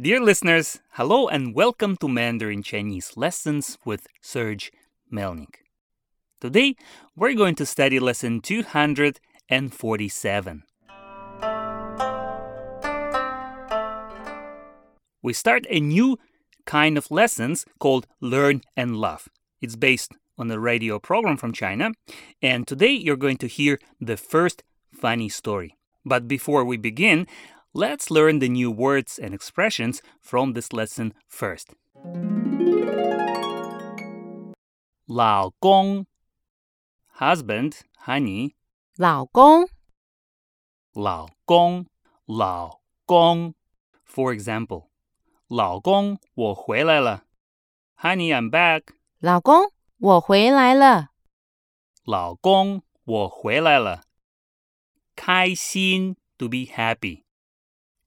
Dear listeners, hello and welcome to Mandarin Chinese Lessons with Serge Melnik. Today, we're going to study lesson 247. We start a new kind of lessons called Learn and Love. It's based on a radio program from China, and today you're going to hear the first funny story. But before we begin, Let's learn the new words and expressions from this lesson first. 老公 husband, honey. 老公老公老公 For example, 老公我回来了 Honey, I'm back. 老公我回来了老公我回来了开心 to be happy.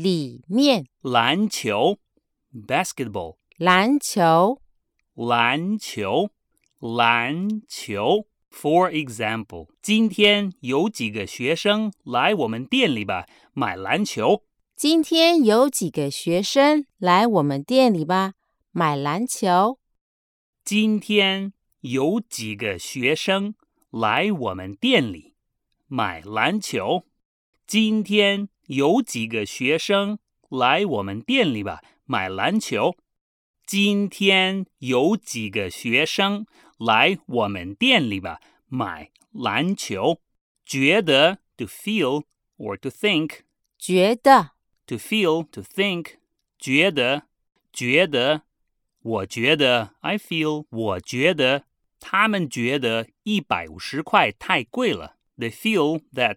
里面篮球，basketball，篮球，篮球，篮球。For example，今天有几个学生来我们店里吧，买篮球。今天有几个学生来我们店里吧，买篮球。今天有几个学生来我们店里买篮球。今天。有几个学生来我们店里吧，买篮球。今天有几个学生来我们店里吧，买篮球。觉得，to feel or to think。觉得，to feel to think。觉得，觉得，我觉得，I feel。我觉得，他们觉得一百五十块太贵了。They feel that。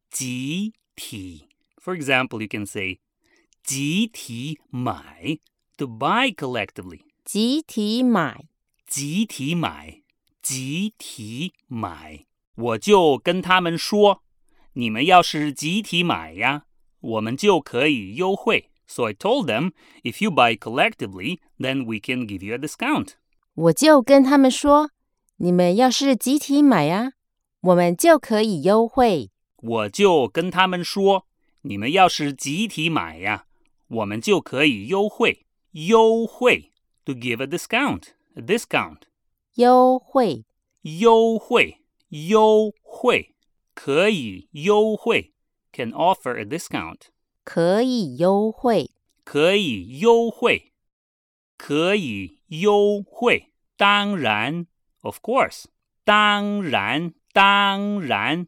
集体. For example, you can say 集体买 to buy collectively. 集体买.集体买.集体买.我就跟他们说，你们要是集体买呀，我们就可以优惠。So I told them, if you buy collectively, then we can give you a discount. 我就跟他们说，你们要是集体买呀，我们就可以优惠。我就跟他们说：“你们要是集体买呀，我们就可以优惠优惠。To give a discount, a discount，优惠优惠优惠，可以优惠。Can offer a discount，可以优惠，可以优惠，可以优惠。当然，of course，当然，当然。”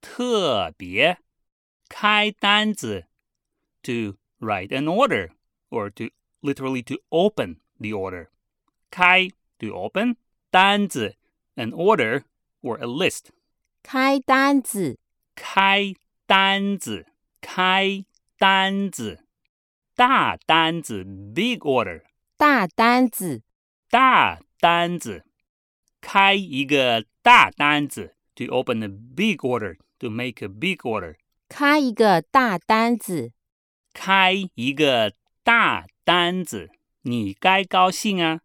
特别，开单子，to write an order or to literally to open the order，开 to open 单子 an order or a list，开单子，开单子，开单子，大单子 big order，大单子，大单子，开一个大单子 to open a big order。to make a big order. 开一个大单子。开一个大单子，你该高兴啊。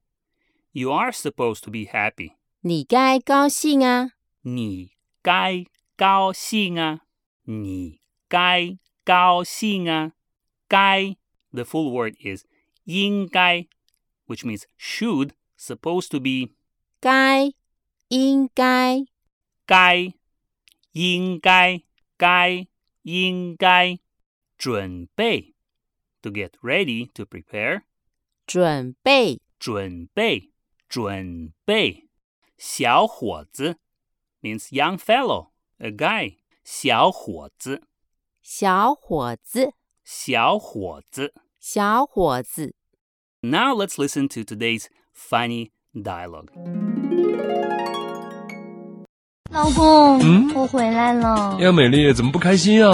You are supposed to be happy. 你该高兴啊。你该高兴啊。你该高兴啊。该 the full word is 应该 which means should supposed to be 该应该该应该该应该准备 to get ready to prepare means young fellow a guy Now let's listen to today's funny dialogue. 老公，嗯，我回来了。哎呀，美丽，怎么不开心啊？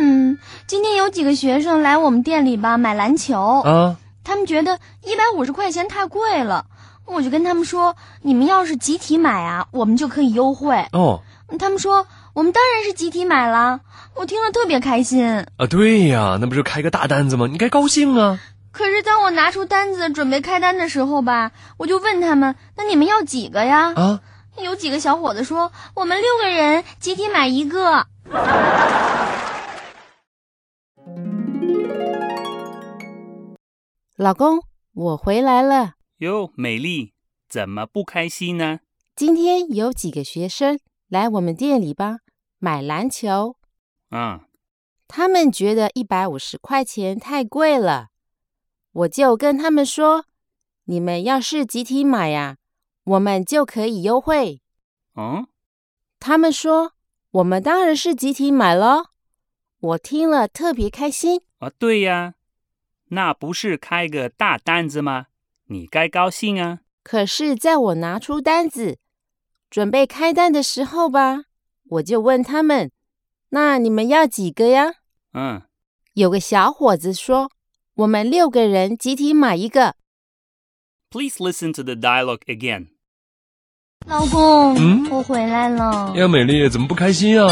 嗯，今天有几个学生来我们店里吧买篮球啊，他们觉得一百五十块钱太贵了，我就跟他们说，你们要是集体买啊，我们就可以优惠哦。他们说，我们当然是集体买了，我听了特别开心啊。对呀，那不是开个大单子吗？你该高兴啊。可是当我拿出单子准备开单的时候吧，我就问他们，那你们要几个呀？啊。有几个小伙子说：“我们六个人集体买一个。”老公，我回来了。哟，美丽，怎么不开心呢？今天有几个学生来我们店里吧，买篮球。啊，他们觉得一百五十块钱太贵了，我就跟他们说：“你们要是集体买呀。”我们就可以优惠。嗯，他们说我们当然是集体买咯。我听了特别开心。啊，对呀，那不是开个大单子吗？你该高兴啊。可是，在我拿出单子准备开单的时候吧，我就问他们：“那你们要几个呀？”嗯，有个小伙子说：“我们六个人集体买一个。” Please listen to the dialogue again. 老公，嗯，我回来了。呀，美丽，怎么不开心啊？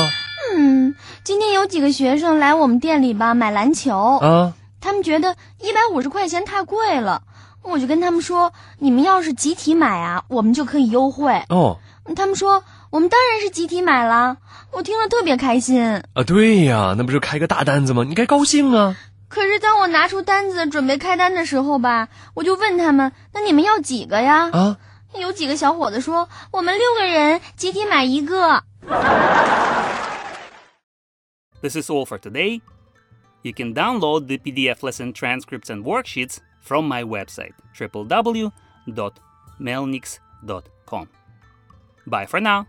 嗯，今天有几个学生来我们店里吧买篮球啊，他们觉得一百五十块钱太贵了，我就跟他们说，你们要是集体买啊，我们就可以优惠哦。他们说，我们当然是集体买了，我听了特别开心啊。对呀，那不是开个大单子吗？你该高兴啊。可是当我拿出单子准备开单的时候吧，我就问他们，那你们要几个呀？啊。有几个小伙子说：“我们六个人集体买一个。” This is all for today. You can download the PDF lesson transcripts and worksheets from my website www.melnix.com. Bye for now.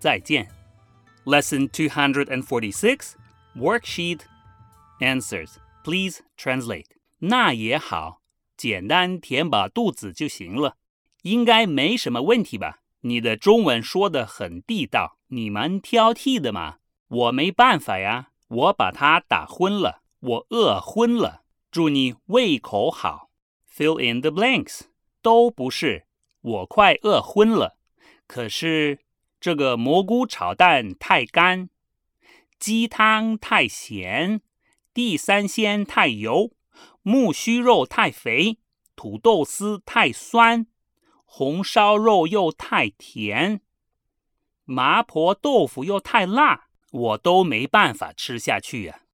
再见. Lesson 246 Worksheet Answers. Please translate. 那也好，简单填饱肚子就行了。应该没什么问题吧？你的中文说的很地道，你们挑剔的嘛？我没办法呀，我把它打昏了，我饿昏了。祝你胃口好。Fill in the blanks，都不是，我快饿昏了。可是这个蘑菇炒蛋太干，鸡汤太咸，地三鲜太油，木须肉太肥，土豆丝太酸。红烧肉又太甜，麻婆豆腐又太辣，我都没办法吃下去呀。